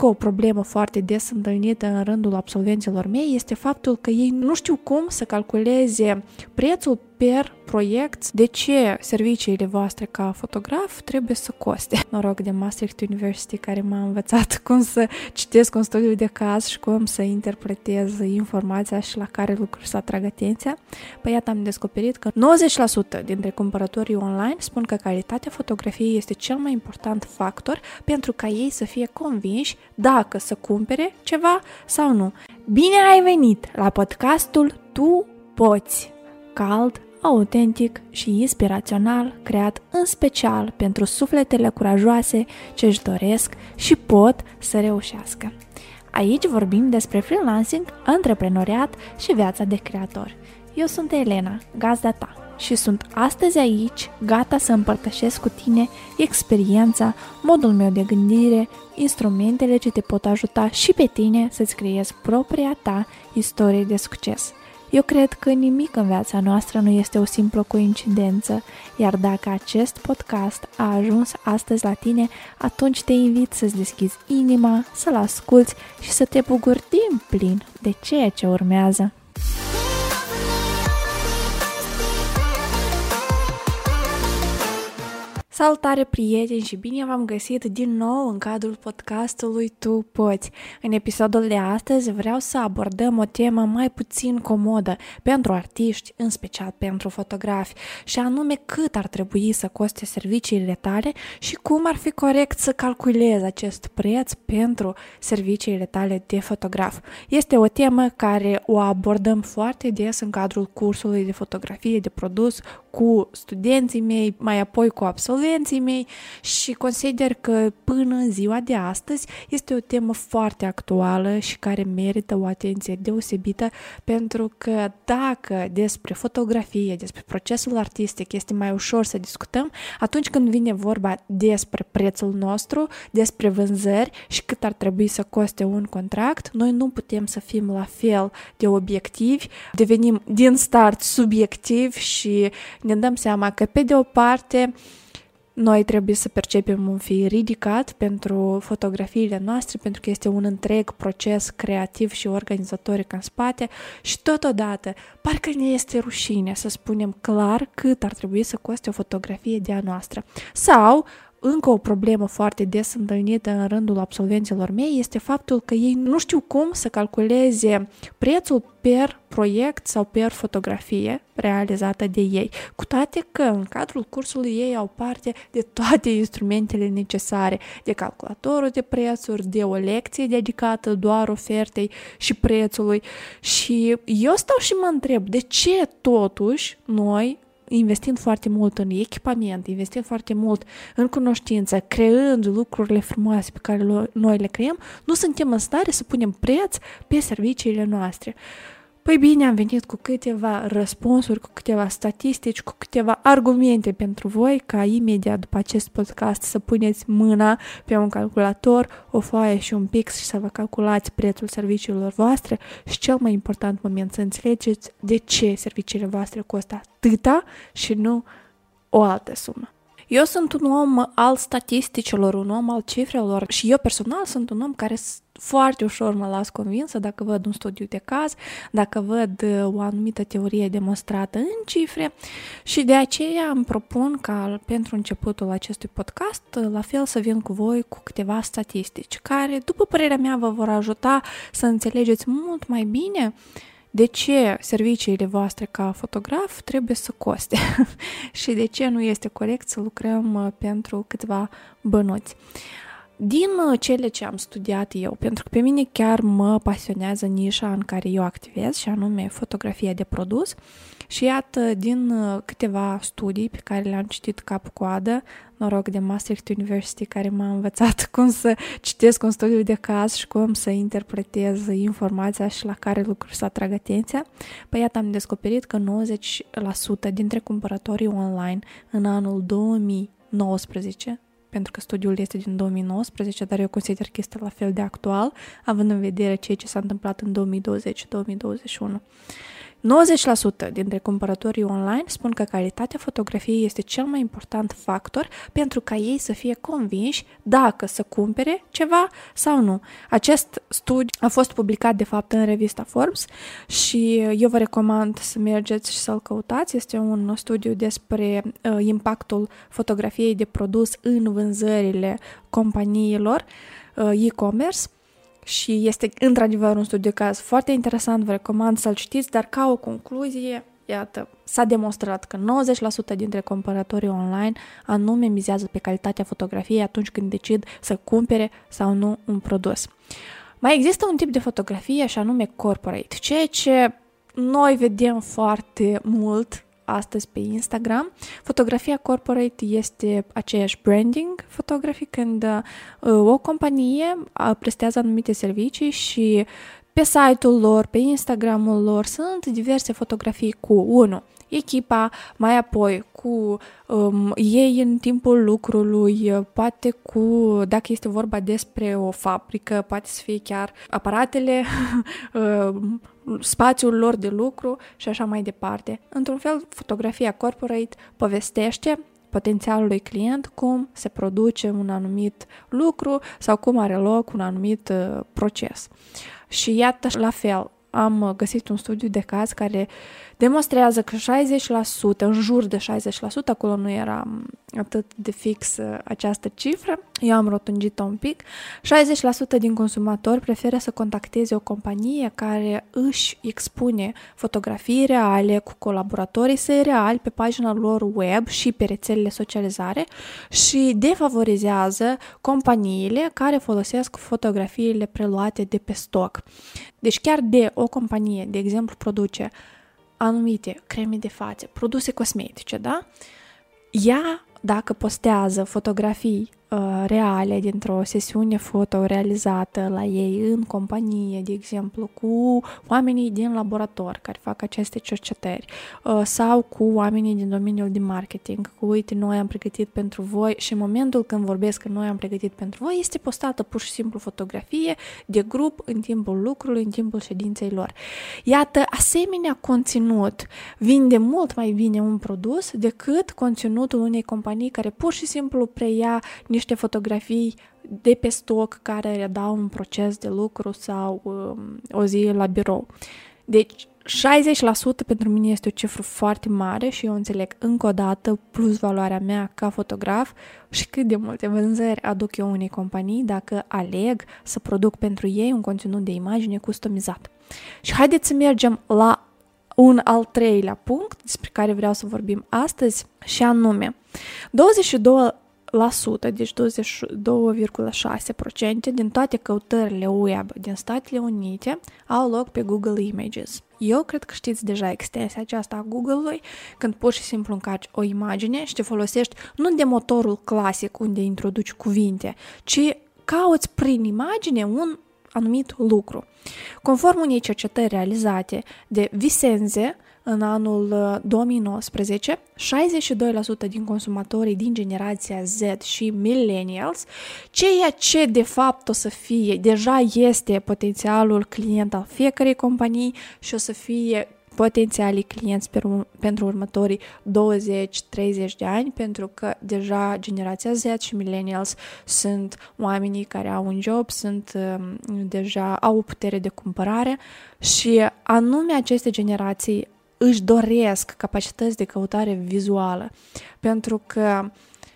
încă o problemă foarte des întâlnită în rândul absolvenților mei este faptul că ei nu știu cum să calculeze prețul per proiect de ce serviciile voastre ca fotograf trebuie să coste. Noroc de Maastricht University care m-a învățat cum să citesc un studiu de caz și cum să interpretez informația și la care lucruri să atrag atenția. Păi iată am descoperit că 90% dintre cumpărătorii online spun că calitatea fotografiei este cel mai important factor pentru ca ei să fie convinși dacă să cumpere ceva sau nu. Bine ai venit la podcastul Tu Poți! Cald, autentic și inspirațional, creat în special pentru sufletele curajoase ce își doresc și pot să reușească. Aici vorbim despre freelancing, antreprenoriat și viața de creator. Eu sunt Elena, gazda ta, și sunt astăzi aici, gata să împărtășesc cu tine experiența, modul meu de gândire, instrumentele ce te pot ajuta și pe tine să-ți creezi propria ta istorie de succes – eu cred că nimic în viața noastră nu este o simplă coincidență, iar dacă acest podcast a ajuns astăzi la tine, atunci te invit să-ți deschizi inima, să-l asculți și să te bucuri din plin de ceea ce urmează. Salutare prieteni și bine v-am găsit din nou în cadrul podcastului Tu Poți. În episodul de astăzi vreau să abordăm o temă mai puțin comodă pentru artiști, în special pentru fotografi, și anume cât ar trebui să coste serviciile tale și cum ar fi corect să calculezi acest preț pentru serviciile tale de fotograf. Este o temă care o abordăm foarte des în cadrul cursului de fotografie de produs cu studenții mei, mai apoi cu absolvenții mei și consider că până în ziua de astăzi este o temă foarte actuală și care merită o atenție deosebită pentru că dacă despre fotografie, despre procesul artistic este mai ușor să discutăm, atunci când vine vorba despre prețul nostru, despre vânzări și cât ar trebui să coste un contract, noi nu putem să fim la fel de obiectivi, devenim din start subiectivi și ne dăm seama că, pe de o parte, noi trebuie să percepem un fi ridicat pentru fotografiile noastre, pentru că este un întreg proces creativ și organizatoric în spate și totodată parcă ne este rușine să spunem clar cât ar trebui să coste o fotografie de a noastră. Sau încă o problemă foarte des întâlnită în rândul absolvenților mei este faptul că ei nu știu cum să calculeze prețul per proiect sau per fotografie realizată de ei, cu toate că în cadrul cursului ei au parte de toate instrumentele necesare, de calculatorul de prețuri, de o lecție dedicată doar ofertei și prețului. Și eu stau și mă întreb de ce totuși noi investind foarte mult în echipament, investind foarte mult în cunoștință, creând lucrurile frumoase pe care noi le creăm, nu suntem în stare să punem preț pe serviciile noastre. Păi bine, am venit cu câteva răspunsuri, cu câteva statistici, cu câteva argumente pentru voi ca imediat după acest podcast să puneți mâna pe un calculator, o foaie și un pix și să vă calculați prețul serviciilor voastre și cel mai important moment să înțelegeți de ce serviciile voastre costă atâta și nu o altă sumă. Eu sunt un om al statisticilor, un om al cifrelor și eu personal sunt un om care foarte ușor mă las convinsă dacă văd un studiu de caz, dacă văd uh, o anumită teorie demonstrată în cifre și de aceea îmi propun ca pentru începutul acestui podcast uh, la fel să vin cu voi cu câteva statistici care, după părerea mea, vă vor ajuta să înțelegeți mult mai bine de ce serviciile voastre ca fotograf trebuie să coste și de ce nu este corect să lucrăm uh, pentru câteva bănuți. Din uh, cele ce am studiat eu, pentru că pe mine chiar mă pasionează nișa în care eu activez, și anume fotografia de produs, și iată, din uh, câteva studii pe care le-am citit cap-coadă, noroc de Maastricht University care m-a învățat cum să citesc un studiu de caz și cum să interpretez informația și la care lucruri să atrag atenția, păi iată am descoperit că 90% dintre cumpărătorii online în anul 2019 pentru că studiul este din 2019, dar eu consider că este la fel de actual, având în vedere ceea ce s-a întâmplat în 2020-2021. 90% dintre cumpărătorii online spun că calitatea fotografiei este cel mai important factor pentru ca ei să fie convinși dacă să cumpere ceva sau nu. Acest studiu a fost publicat de fapt în revista Forbes și eu vă recomand să mergeți și să-l căutați. Este un studiu despre uh, impactul fotografiei de produs în vânzările companiilor uh, e-commerce și este într-adevăr un studiu de caz foarte interesant, vă recomand să-l citiți, dar ca o concluzie, iată, s-a demonstrat că 90% dintre cumpărătorii online anume mizează pe calitatea fotografiei atunci când decid să cumpere sau nu un produs. Mai există un tip de fotografie și anume corporate, ceea ce noi vedem foarte mult astăzi pe Instagram. Fotografia corporate este aceeași branding photography când uh, o companie uh, prestează anumite servicii și pe site-ul lor, pe Instagramul lor sunt diverse fotografii cu 1 echipa, mai apoi cu um, ei în timpul lucrului, poate cu, dacă este vorba despre o fabrică, poate să fie chiar aparatele, um, spațiul lor de lucru și așa mai departe. Într-un fel, fotografia corporate povestește potențialului client cum se produce un anumit lucru sau cum are loc un anumit uh, proces. Și iată, la fel, am găsit un studiu de caz care demonstrează că 60%, în jur de 60%, acolo nu era atât de fix uh, această cifră, eu am rotungit-o un pic, 60% din consumatori preferă să contacteze o companie care își expune fotografii reale cu colaboratorii săi reali pe pagina lor web și pe rețelele socializare și defavorizează companiile care folosesc fotografiile preluate de pe stoc. Deci chiar de o companie, de exemplu, produce anumite creme de față, produse cosmetice, da? Ea, dacă postează fotografii Uh, reale dintr-o sesiune foto realizată la ei în companie, de exemplu, cu oamenii din laborator care fac aceste cercetări. Uh, sau cu oamenii din domeniul de marketing, cu uite, noi am pregătit pentru voi și în momentul când vorbesc că noi am pregătit pentru voi, este postată pur și simplu fotografie de grup în timpul lucrului, în timpul ședinței lor. Iată, asemenea conținut vinde mult mai bine un produs decât conținutul unei companii care pur și simplu preia niște niște fotografii de pe stoc care redau un proces de lucru sau um, o zi la birou. Deci 60% pentru mine este o cifră foarte mare și eu înțeleg încă o dată plus valoarea mea ca fotograf și cât de multe vânzări aduc eu unei companii dacă aleg să produc pentru ei un conținut de imagine customizat. Și haideți să mergem la un al treilea punct despre care vreau să vorbim astăzi și anume 22 deci 22,6% din toate căutările web din Statele Unite au loc pe Google Images. Eu cred că știți deja extensia aceasta a Google-ului, când pur și simplu încarci o imagine și te folosești nu de motorul clasic unde introduci cuvinte, ci cauți prin imagine un anumit lucru. Conform unei cercetări realizate de Visenze, în anul 2019, uh, 62% din consumatorii din generația Z și millennials, ceea ce de fapt o să fie, deja este potențialul client al fiecărei companii și o să fie potențialii clienți pentru următorii 20-30 de ani, pentru că deja generația Z și millennials sunt oamenii care au un job, sunt um, deja au o putere de cumpărare și anume aceste generații își doresc capacități de căutare vizuală, pentru că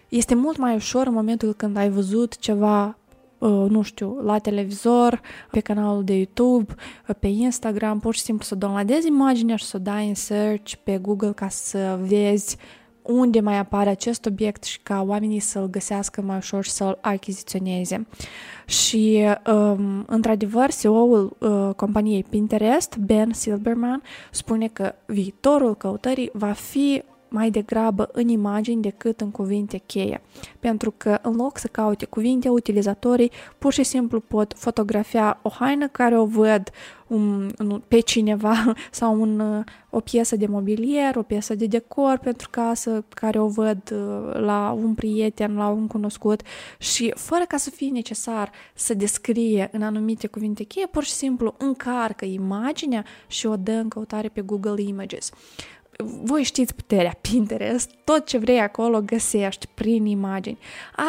este mult mai ușor în momentul când ai văzut ceva uh, nu știu, la televizor, pe canalul de YouTube, pe Instagram, pur și simplu să downloadezi imaginea și să o dai în search pe Google ca să vezi unde mai apare acest obiect și ca oamenii să-l găsească mai ușor și să-l achiziționeze. Și, um, într-adevăr, CEO-ul uh, companiei Pinterest, Ben Silberman, spune că viitorul căutării va fi mai degrabă în imagini decât în cuvinte cheie, pentru că în loc să caute cuvinte, utilizatorii pur și simplu pot fotografia o haină care o văd un, un, pe cineva sau un, o piesă de mobilier, o piesă de decor pentru casă care o văd uh, la un prieten, la un cunoscut și fără ca să fie necesar să descrie în anumite cuvinte cheie, pur și simplu încarcă imaginea și o dă în căutare pe Google Images voi știți puterea Pinterest, tot ce vrei acolo găsești prin imagini.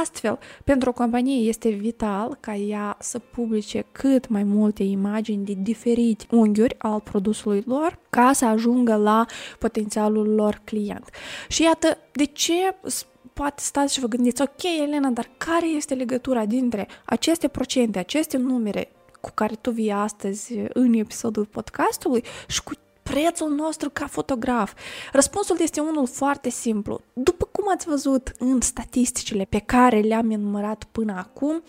Astfel, pentru o companie este vital ca ea să publice cât mai multe imagini de diferite unghiuri al produsului lor ca să ajungă la potențialul lor client. Și iată de ce poate stați și vă gândiți, ok, Elena, dar care este legătura dintre aceste procente, aceste numere cu care tu vii astăzi în episodul podcastului și cu prețul nostru ca fotograf? Răspunsul este unul foarte simplu. După cum ați văzut în statisticile pe care le-am enumerat până acum,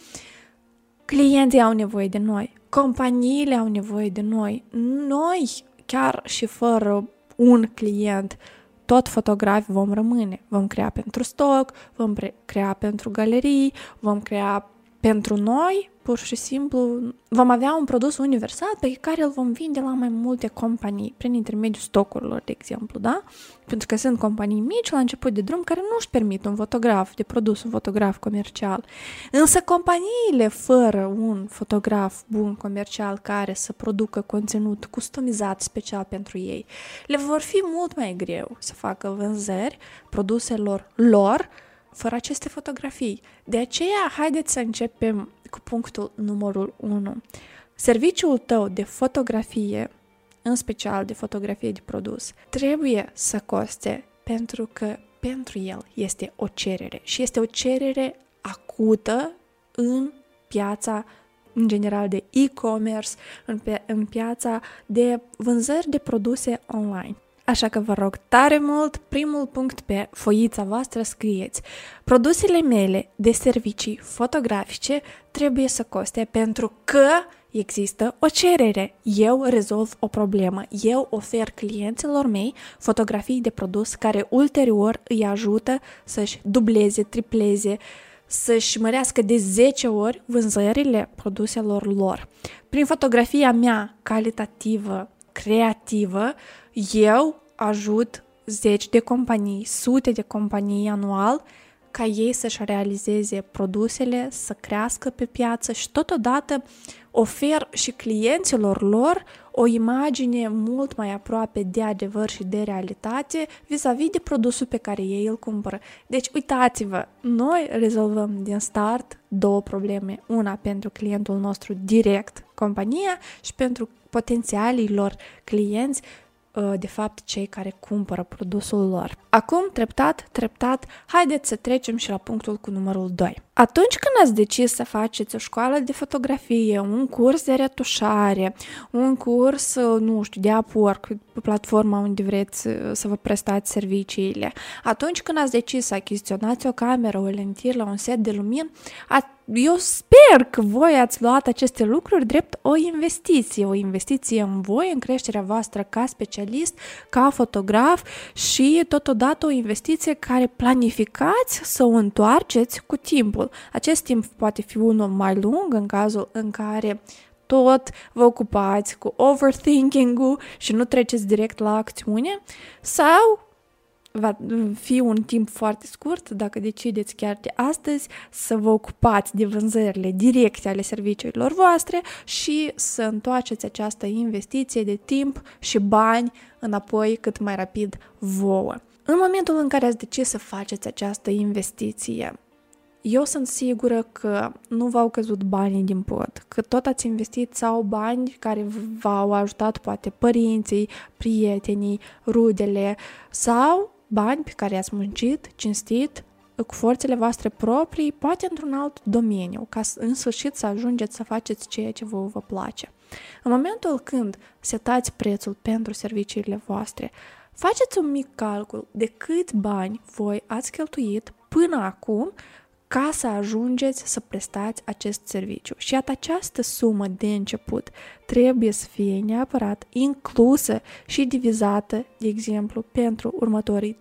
clienții au nevoie de noi, companiile au nevoie de noi, noi, chiar și fără un client, tot fotografi vom rămâne. Vom crea pentru stock, vom crea pentru galerii, vom crea pentru noi, pur și simplu, vom avea un produs universal pe care îl vom vinde la mai multe companii, prin intermediul stocurilor, de exemplu, da? Pentru că sunt companii mici la început de drum care nu își permit un fotograf de produs, un fotograf comercial. Însă companiile fără un fotograf bun comercial care să producă conținut customizat special pentru ei, le vor fi mult mai greu să facă vânzări produselor lor fără aceste fotografii. De aceea, haideți să începem cu punctul numărul 1. Serviciul tău de fotografie, în special de fotografie de produs, trebuie să coste pentru că pentru el este o cerere și este o cerere acută în piața în general de e-commerce, în, pe, în piața de vânzări de produse online. Așa că vă rog tare mult, primul punct pe foița voastră scrieți. Produsele mele de servicii fotografice trebuie să coste pentru că există o cerere. Eu rezolv o problemă. Eu ofer clienților mei fotografii de produs care ulterior îi ajută să-și dubleze, tripleze, să-și mărească de 10 ori vânzările produselor lor. Prin fotografia mea calitativă, creativă, eu ajut zeci de companii, sute de companii anual ca ei să-și realizeze produsele, să crească pe piață și totodată ofer și clienților lor o imagine mult mai aproape de adevăr și de realitate vis-a-vis de produsul pe care ei îl cumpără. Deci uitați-vă, noi rezolvăm din start două probleme. Una pentru clientul nostru direct, compania, și pentru potențialii lor clienți Uh, de fapt cei care cumpără produsul lor. Acum, treptat, treptat, haideți să trecem și la punctul cu numărul 2. Atunci când ați decis să faceți o școală de fotografie, un curs de retușare, un curs, uh, nu știu, de Upwork, platforma unde vreți uh, să vă prestați serviciile, atunci când ați decis să achiziționați o cameră, o lentilă, un set de lumină, eu sper că voi ați luat aceste lucruri drept o investiție, o investiție în voi, în creșterea voastră ca specialist, ca fotograf și totodată o investiție care planificați să o întoarceți cu timpul. Acest timp poate fi unul mai lung în cazul în care tot vă ocupați cu overthinking-ul și nu treceți direct la acțiune sau va fi un timp foarte scurt dacă decideți chiar de astăzi să vă ocupați de vânzările directe ale serviciilor voastre și să întoarceți această investiție de timp și bani înapoi cât mai rapid vouă. În momentul în care ați decis să faceți această investiție, eu sunt sigură că nu v-au căzut banii din pod, că tot ați investit sau bani care v-au ajutat poate părinții, prietenii, rudele sau bani pe care i-ați muncit, cinstit, cu forțele voastre proprii, poate într-un alt domeniu, ca în sfârșit să ajungeți să faceți ceea ce vă, vă place. În momentul când setați prețul pentru serviciile voastre, faceți un mic calcul de cât bani voi ați cheltuit până acum ca să ajungeți să prestați acest serviciu. Și iată această sumă de început trebuie să fie neapărat inclusă și divizată, de exemplu, pentru următorii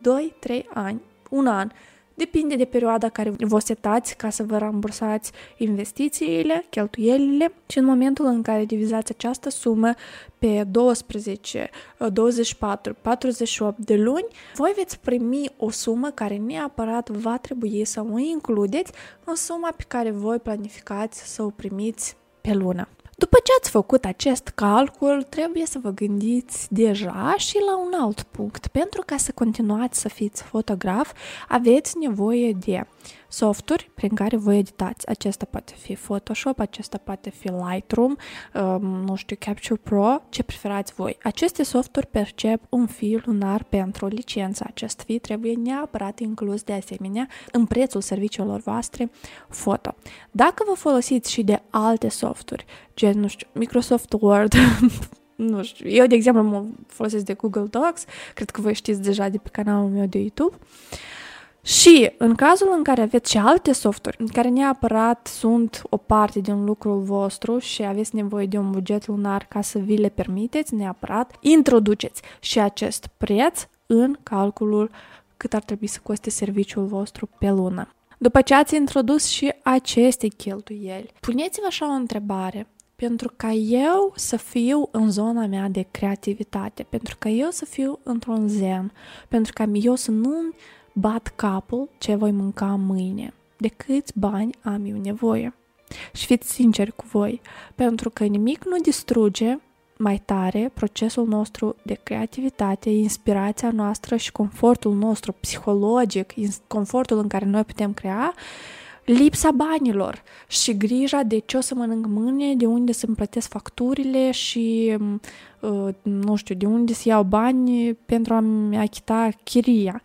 2-3 ani, un an, Depinde de perioada care vă setați ca să vă rambursați investițiile, cheltuielile și în momentul în care divizați această sumă pe 12, 24, 48 de luni, voi veți primi o sumă care neapărat va trebui să o includeți în suma pe care voi planificați să o primiți pe lună. După ce ați făcut acest calcul, trebuie să vă gândiți deja și la un alt punct. Pentru ca să continuați să fiți fotograf, aveți nevoie de softuri prin care voi editați. Acesta poate fi Photoshop, acesta poate fi Lightroom, um, nu știu, Capture Pro, ce preferați voi. Aceste softuri percep un fi lunar pentru licență. Acest fi trebuie neapărat inclus de asemenea în prețul serviciilor voastre foto. Dacă vă folosiți și de alte softuri, gen, nu știu, Microsoft Word, nu știu, eu de exemplu mă folosesc de Google Docs, cred că voi știți deja de pe canalul meu de YouTube, și în cazul în care aveți și alte softuri, în care neapărat sunt o parte din lucrul vostru și aveți nevoie de un buget lunar ca să vi le permiteți, neapărat introduceți și acest preț în calculul cât ar trebui să coste serviciul vostru pe lună. După ce ați introdus și aceste cheltuieli, puneți-vă așa o întrebare. Pentru ca eu să fiu în zona mea de creativitate, pentru ca eu să fiu într-un zen, pentru ca eu să nu bat capul ce voi mânca mâine, de câți bani am eu nevoie. Și fiți sinceri cu voi, pentru că nimic nu distruge mai tare procesul nostru de creativitate, inspirația noastră și confortul nostru psihologic, confortul în care noi putem crea, lipsa banilor și grija de ce o să mănânc mâine, de unde să-mi plătesc facturile și, uh, nu știu, de unde să iau bani pentru a-mi achita chiria.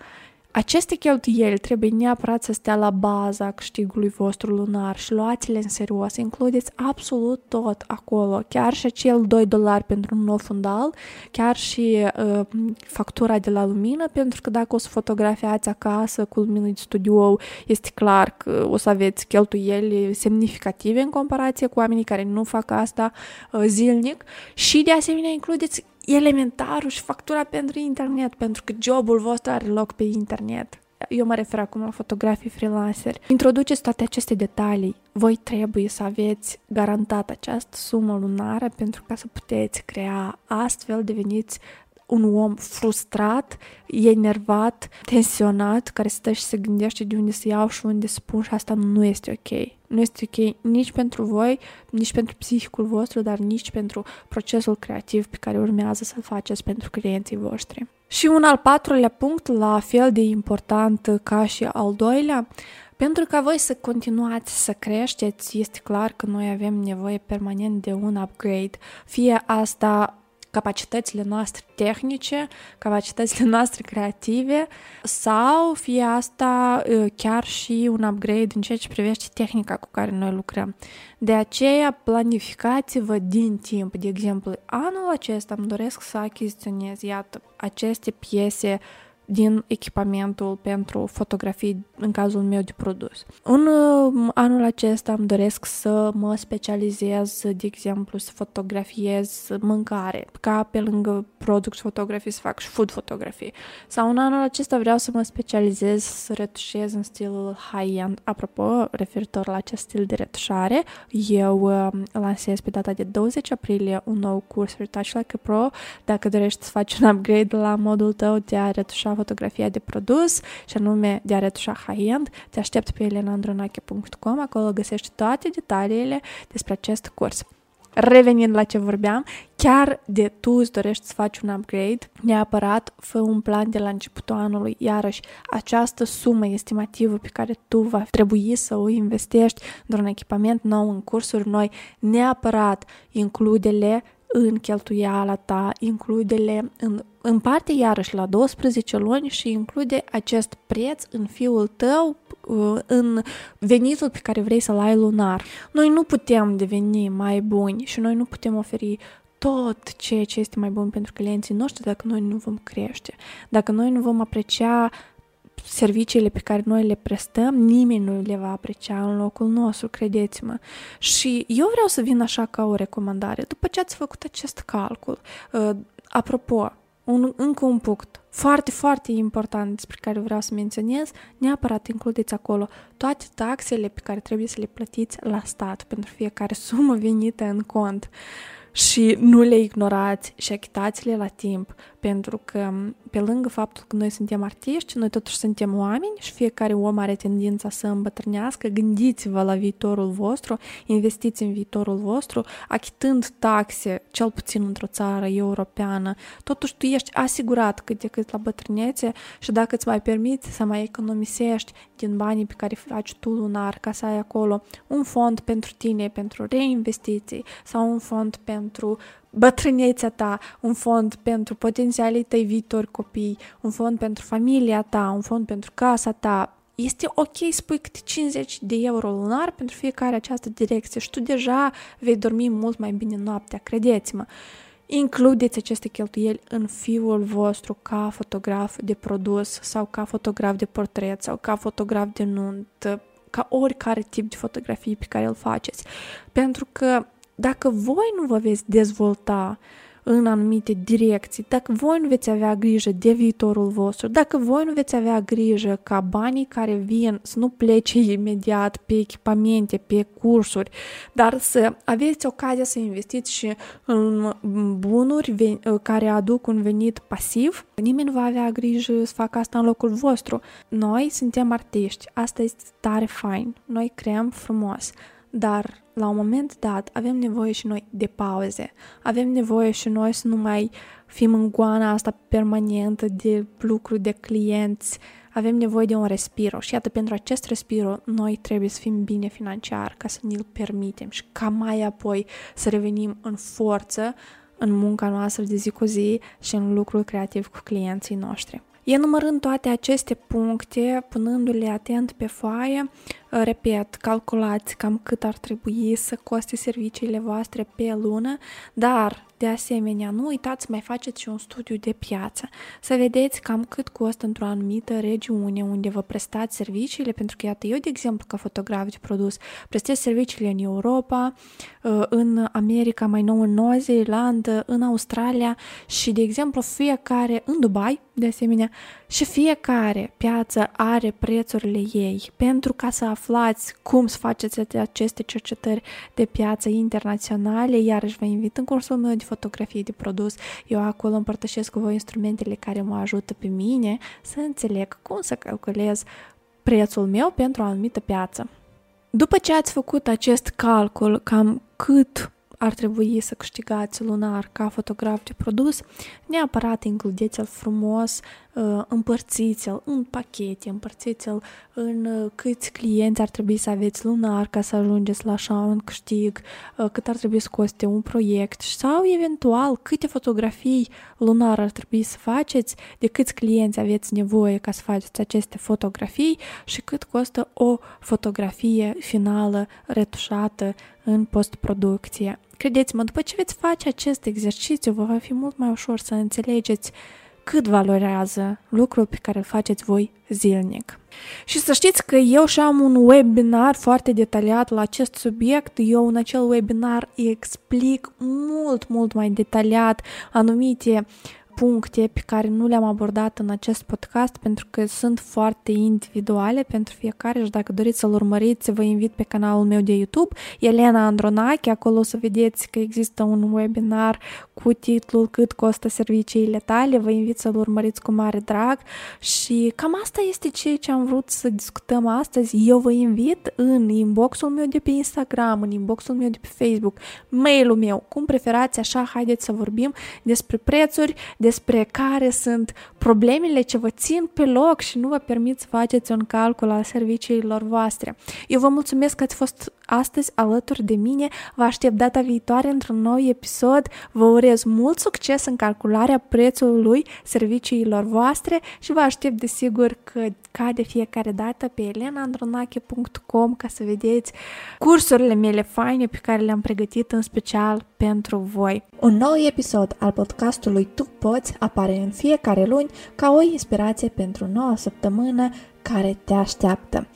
Aceste cheltuieli trebuie neapărat să stea la baza câștigului vostru lunar și luați-le în serios. Includeți absolut tot acolo, chiar și acel 2 dolari pentru un nou fundal, chiar și uh, factura de la lumină, pentru că dacă o să fotografiați acasă cu lumină de studio, este clar că o să aveți cheltuieli semnificative în comparație cu oamenii care nu fac asta uh, zilnic și de asemenea includeți elementarul și factura pentru internet, pentru că jobul vostru are loc pe internet. Eu mă refer acum la fotografii freelancer. Introduceți toate aceste detalii. Voi trebuie să aveți garantat această sumă lunară pentru ca să puteți crea astfel deveniți un om frustrat, enervat, tensionat, care stă și se gândește de unde să iau și unde să pun și asta nu este ok. Nu este ok nici pentru voi, nici pentru psihicul vostru, dar nici pentru procesul creativ pe care urmează să-l faceți pentru clienții voștri. Și un al patrulea punct, la fel de important ca și al doilea, pentru ca voi să continuați să creșteți, este clar că noi avem nevoie permanent de un upgrade, fie asta capacitățile noastre tehnice, capacitățile noastre creative sau fie asta chiar și un upgrade în ceea ce privește tehnica cu care noi lucrăm. De aceea planificați-vă din timp. De exemplu, anul acesta îmi doresc să achiziționez, iată, aceste piese din echipamentul pentru fotografii în cazul meu de produs. În uh, anul acesta îmi doresc să mă specializez, de exemplu, să fotografiez mâncare, ca pe lângă product fotografii să fac și food fotografii. Sau în anul acesta vreau să mă specializez să retușez în stilul high-end. Apropo, referitor la acest stil de retușare, eu uh, lansez pe data de 20 aprilie un nou curs Retouch Like a Pro. Dacă dorești să faci un upgrade la modul tău de a retușa fotografia de produs și anume de a retușa high-end, te aștept pe elenandronache.com, acolo găsești toate detaliile despre acest curs. Revenind la ce vorbeam, chiar de tu îți dorești să faci un upgrade, neapărat fă un plan de la începutul anului. Iarăși, această sumă estimativă pe care tu va trebui să o investești într-un echipament nou, în cursuri noi, neapărat include-le în cheltuiala ta, include-le în, în parte iarăși la 12 luni și include acest preț în fiul tău, uh, în venitul pe care vrei să-l ai lunar. Noi nu putem deveni mai buni și noi nu putem oferi tot ceea ce este mai bun pentru clienții noștri dacă noi nu vom crește, dacă noi nu vom aprecia serviciile pe care noi le prestăm, nimeni nu le va aprecia în locul nostru, credeți-mă. Și eu vreau să vin așa ca o recomandare. După ce ați făcut acest calcul, uh, apropo, un, încă un punct foarte, foarte important despre care vreau să menționez, neapărat includeți acolo toate taxele pe care trebuie să le plătiți la stat pentru fiecare sumă venită în cont. Și nu le ignorați și achitați-le la timp, pentru că pe lângă faptul că noi suntem artiști, noi totuși suntem oameni și fiecare om are tendința să îmbătrânească, gândiți-vă la viitorul vostru, investiți în viitorul vostru, achitând taxe, cel puțin într-o țară europeană, totuși tu ești asigurat cât de cât la bătrânețe și dacă îți mai permiți să mai economisești din banii pe care faci tu lunar ca să ai acolo un fond pentru tine, pentru reinvestiții sau un fond pentru bătrânețea ta, un fond pentru potențialii tăi viitori copii, un fond pentru familia ta, un fond pentru casa ta, este ok să pui câte 50 de euro lunar pentru fiecare această direcție și tu deja vei dormi mult mai bine noaptea, credeți-mă. Includeți aceste cheltuieli în fiul vostru ca fotograf de produs sau ca fotograf de portret sau ca fotograf de nuntă, ca oricare tip de fotografii pe care îl faceți. Pentru că dacă voi nu vă veți dezvolta în anumite direcții, dacă voi nu veți avea grijă de viitorul vostru, dacă voi nu veți avea grijă ca banii care vin să nu plece imediat pe echipamente, pe cursuri, dar să aveți ocazia să investiți și în bunuri care aduc un venit pasiv, nimeni nu va avea grijă să facă asta în locul vostru. Noi suntem artiști, asta este tare fain, noi creăm frumos, dar la un moment dat avem nevoie și noi de pauze, avem nevoie și noi să nu mai fim în goana asta permanentă de lucru de clienți, avem nevoie de un respiro și iată pentru acest respiro noi trebuie să fim bine financiar ca să ne-l permitem și ca mai apoi să revenim în forță în munca noastră de zi cu zi și în lucrul creativ cu clienții noștri. Enumărând toate aceste puncte, punându-le atent pe foaie, repet, calculați cam cât ar trebui să coste serviciile voastre pe lună, dar de asemenea, nu uitați mai faceți și un studiu de piață, să vedeți cam cât costă într-o anumită regiune unde vă prestați serviciile, pentru că, iată, eu, de exemplu, ca fotograf de produs, prestez serviciile în Europa, uh, în America, mai nou în Noua Zeelandă, în Australia și, de exemplu, fiecare, în Dubai, de asemenea, și fiecare piață are prețurile ei. Pentru ca să aflați cum să faceți aceste cercetări de piață internaționale, iarăși vă invit în cursul meu de fotografie de produs. Eu acolo împărtășesc cu voi instrumentele care mă ajută pe mine să înțeleg cum să calculez prețul meu pentru o anumită piață. După ce ați făcut acest calcul, cam cât ar trebui să câștigați lunar ca fotograf de produs, neapărat includeți-l frumos, uh, împărțiți-l în pachete, împărțiți-l în uh, câți clienți ar trebui să aveți lunar ca să ajungeți la așa un câștig, uh, cât ar trebui să coste un proiect sau eventual câte fotografii lunar ar trebui să faceți, de câți clienți aveți nevoie ca să faceți aceste fotografii și cât costă o fotografie finală retușată în postproducție. Credeți-mă, după ce veți face acest exercițiu, vă va fi mult mai ușor să înțelegeți cât valorează lucrul pe care îl faceți voi zilnic. Și să știți că eu și am un webinar foarte detaliat la acest subiect. Eu în acel webinar explic mult, mult mai detaliat anumite puncte pe care nu le-am abordat în acest podcast pentru că sunt foarte individuale pentru fiecare și dacă doriți să-l urmăriți, vă invit pe canalul meu de YouTube, Elena Andronache, acolo o să vedeți că există un webinar cu titlul Cât costă serviciile tale, vă invit să-l urmăriți cu mare drag și cam asta este ceea ce am vrut să discutăm astăzi. Eu vă invit în inboxul meu de pe Instagram, în inboxul meu de pe Facebook, mailul meu, cum preferați, așa, haideți să vorbim despre prețuri, despre care sunt problemele ce vă țin pe loc și nu vă permit să faceți un calcul al serviciilor voastre. Eu vă mulțumesc că ați fost astăzi alături de mine. Vă aștept data viitoare într-un nou episod. Vă urez mult succes în calcularea prețului serviciilor voastre și vă aștept desigur că ca de fiecare dată pe elenaandronache.com ca să vedeți cursurile mele faine pe care le-am pregătit în special pentru voi. Un nou episod al podcastului Tu Poți apare în fiecare luni ca o inspirație pentru noua săptămână care te așteaptă.